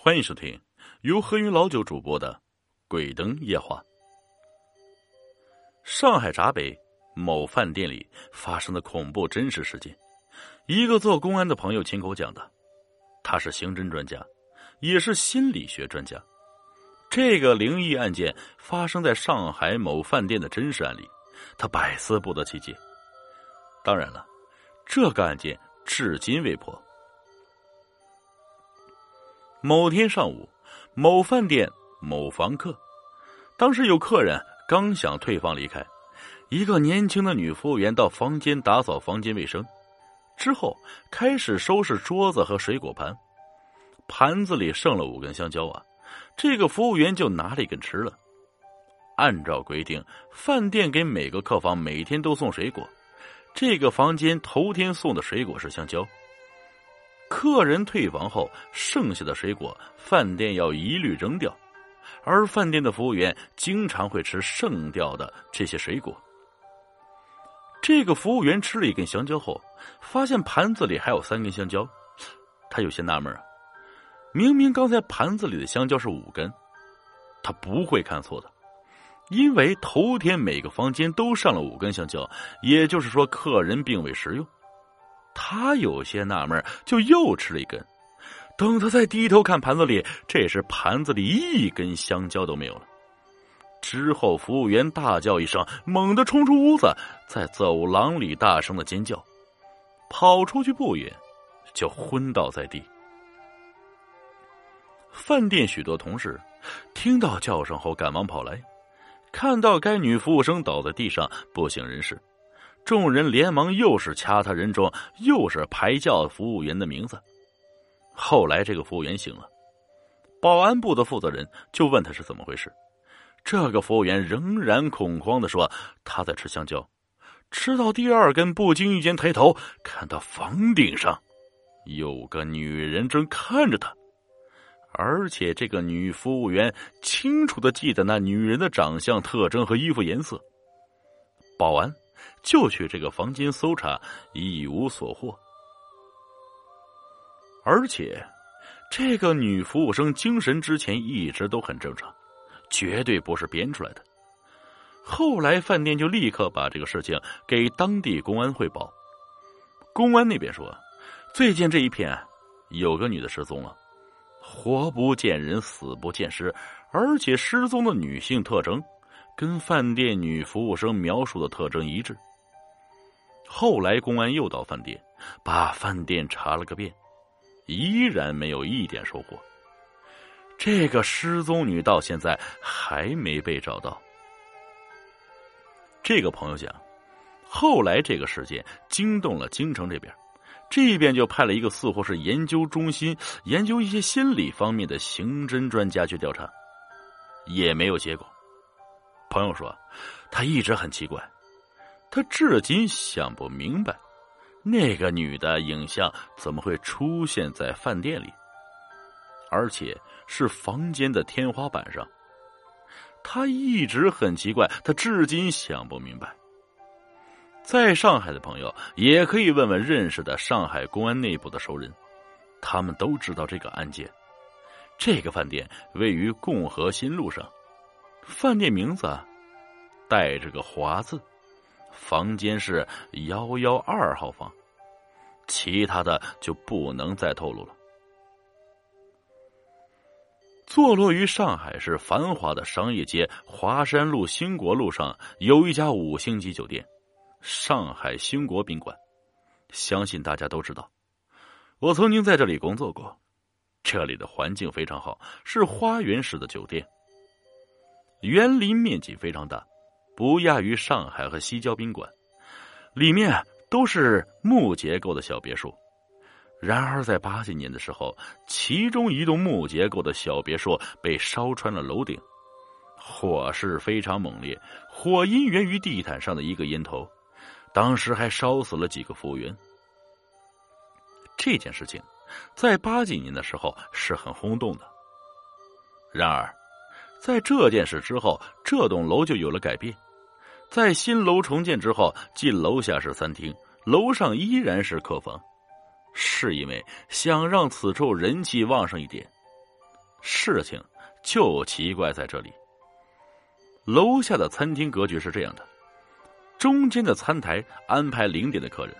欢迎收听由何云老九主播的《鬼灯夜话》。上海闸北某饭店里发生的恐怖真实事件，一个做公安的朋友亲口讲的。他是刑侦专家，也是心理学专家。这个灵异案件发生在上海某饭店的真实案例，他百思不得其解。当然了，这个案件至今未破。某天上午，某饭店某房客，当时有客人刚想退房离开，一个年轻的女服务员到房间打扫房间卫生，之后开始收拾桌子和水果盘，盘子里剩了五根香蕉啊，这个服务员就拿了一根吃了。按照规定，饭店给每个客房每天都送水果，这个房间头天送的水果是香蕉。客人退房后，剩下的水果饭店要一律扔掉，而饭店的服务员经常会吃剩掉的这些水果。这个服务员吃了一根香蕉后，发现盘子里还有三根香蕉，他有些纳闷啊，明明刚才盘子里的香蕉是五根，他不会看错的，因为头天每个房间都上了五根香蕉，也就是说客人并未食用。他有些纳闷，就又吃了一根。等他再低头看盘子里，这时盘子里一根香蕉都没有了。之后，服务员大叫一声，猛地冲出屋子，在走廊里大声的尖叫，跑出去不远，就昏倒在地。饭店许多同事听到叫声后，赶忙跑来，看到该女服务生倒在地上，不省人事。众人连忙又是掐他人中，又是排叫服务员的名字。后来这个服务员醒了，保安部的负责人就问他是怎么回事。这个服务员仍然恐慌的说：“他在吃香蕉，吃到第二根，不经意间抬头看到房顶上有个女人正看着他，而且这个女服务员清楚的记得那女人的长相特征和衣服颜色。”保安。就去这个房间搜查，一无所获。而且，这个女服务生精神之前一直都很正常，绝对不是编出来的。后来饭店就立刻把这个事情给当地公安汇报。公安那边说，最近这一片有个女的失踪了，活不见人，死不见尸，而且失踪的女性特征跟饭店女服务生描述的特征一致。后来公安又到饭店，把饭店查了个遍，依然没有一点收获。这个失踪女到现在还没被找到。这个朋友讲，后来这个事件惊动了京城这边，这边就派了一个似乎是研究中心，研究一些心理方面的刑侦专家去调查，也没有结果。朋友说，他一直很奇怪。他至今想不明白，那个女的影像怎么会出现在饭店里，而且是房间的天花板上。他一直很奇怪，他至今想不明白。在上海的朋友也可以问问认识的上海公安内部的熟人，他们都知道这个案件。这个饭店位于共和新路上，饭店名字带着个“华”字。房间是幺幺二号房，其他的就不能再透露了。坐落于上海市繁华的商业街华山路兴国路上，有一家五星级酒店——上海兴国宾馆。相信大家都知道，我曾经在这里工作过。这里的环境非常好，是花园式的酒店，园林面积非常大。不亚于上海和西郊宾馆，里面都是木结构的小别墅。然而，在八几年的时候，其中一栋木结构的小别墅被烧穿了楼顶，火势非常猛烈，火因源于地毯上的一个烟头，当时还烧死了几个服务员。这件事情在八几年的时候是很轰动的。然而，在这件事之后，这栋楼就有了改变。在新楼重建之后，进楼下是餐厅，楼上依然是客房，是因为想让此处人气旺盛一点。事情就奇怪在这里。楼下的餐厅格局是这样的：中间的餐台安排零点的客人，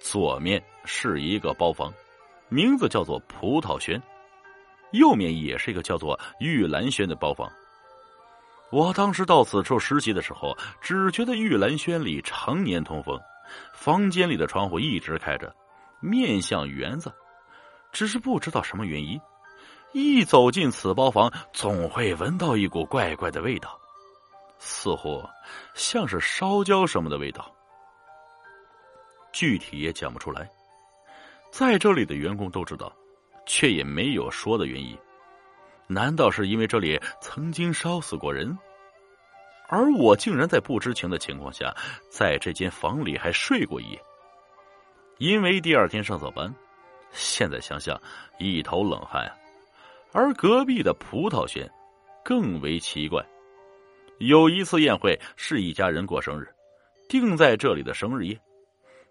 左面是一个包房，名字叫做葡萄轩；右面也是一个叫做玉兰轩的包房。我当时到此处实习的时候，只觉得玉兰轩里常年通风，房间里的窗户一直开着，面向园子。只是不知道什么原因，一走进此包房，总会闻到一股怪怪的味道，似乎像是烧焦什么的味道，具体也讲不出来。在这里的员工都知道，却也没有说的原因。难道是因为这里曾经烧死过人，而我竟然在不知情的情况下，在这间房里还睡过一夜？因为第二天上早班，现在想想一头冷汗！而隔壁的葡萄轩更为奇怪。有一次宴会是一家人过生日，定在这里的生日夜。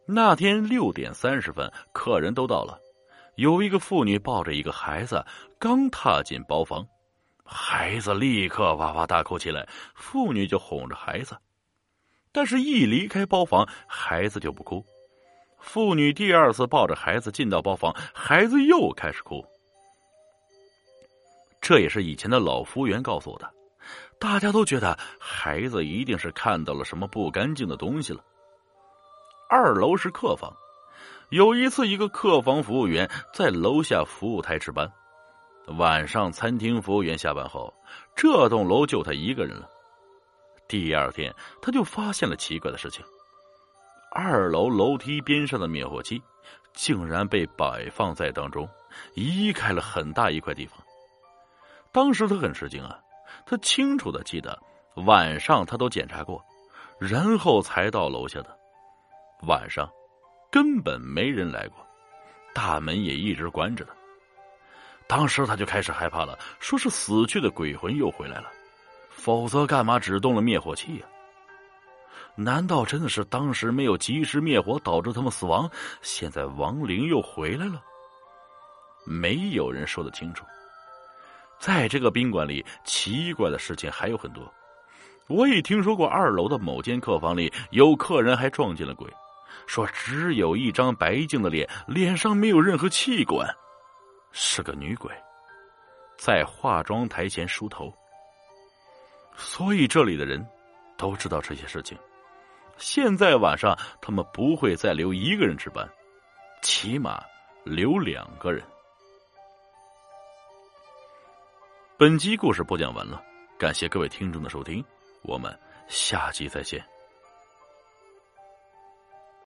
那天六点三十分，客人都到了。有一个妇女抱着一个孩子，刚踏进包房，孩子立刻哇哇大哭起来。妇女就哄着孩子，但是一离开包房，孩子就不哭。妇女第二次抱着孩子进到包房，孩子又开始哭。这也是以前的老服务员告诉我的。大家都觉得孩子一定是看到了什么不干净的东西了。二楼是客房。有一次，一个客房服务员在楼下服务台值班。晚上，餐厅服务员下班后，这栋楼就他一个人了。第二天，他就发现了奇怪的事情：二楼楼梯边上的灭火器竟然被摆放在当中，移开了很大一块地方。当时他很吃惊啊，他清楚的记得晚上他都检查过，然后才到楼下的。晚上。根本没人来过，大门也一直关着的。当时他就开始害怕了，说是死去的鬼魂又回来了，否则干嘛只动了灭火器呀？难道真的是当时没有及时灭火导致他们死亡？现在亡灵又回来了？没有人说得清楚。在这个宾馆里，奇怪的事情还有很多。我也听说过二楼的某间客房里有客人还撞见了鬼。说只有一张白净的脸，脸上没有任何器官，是个女鬼，在化妆台前梳头。所以这里的人都知道这些事情。现在晚上他们不会再留一个人值班，起码留两个人。本集故事播讲完了，感谢各位听众的收听，我们下集再见。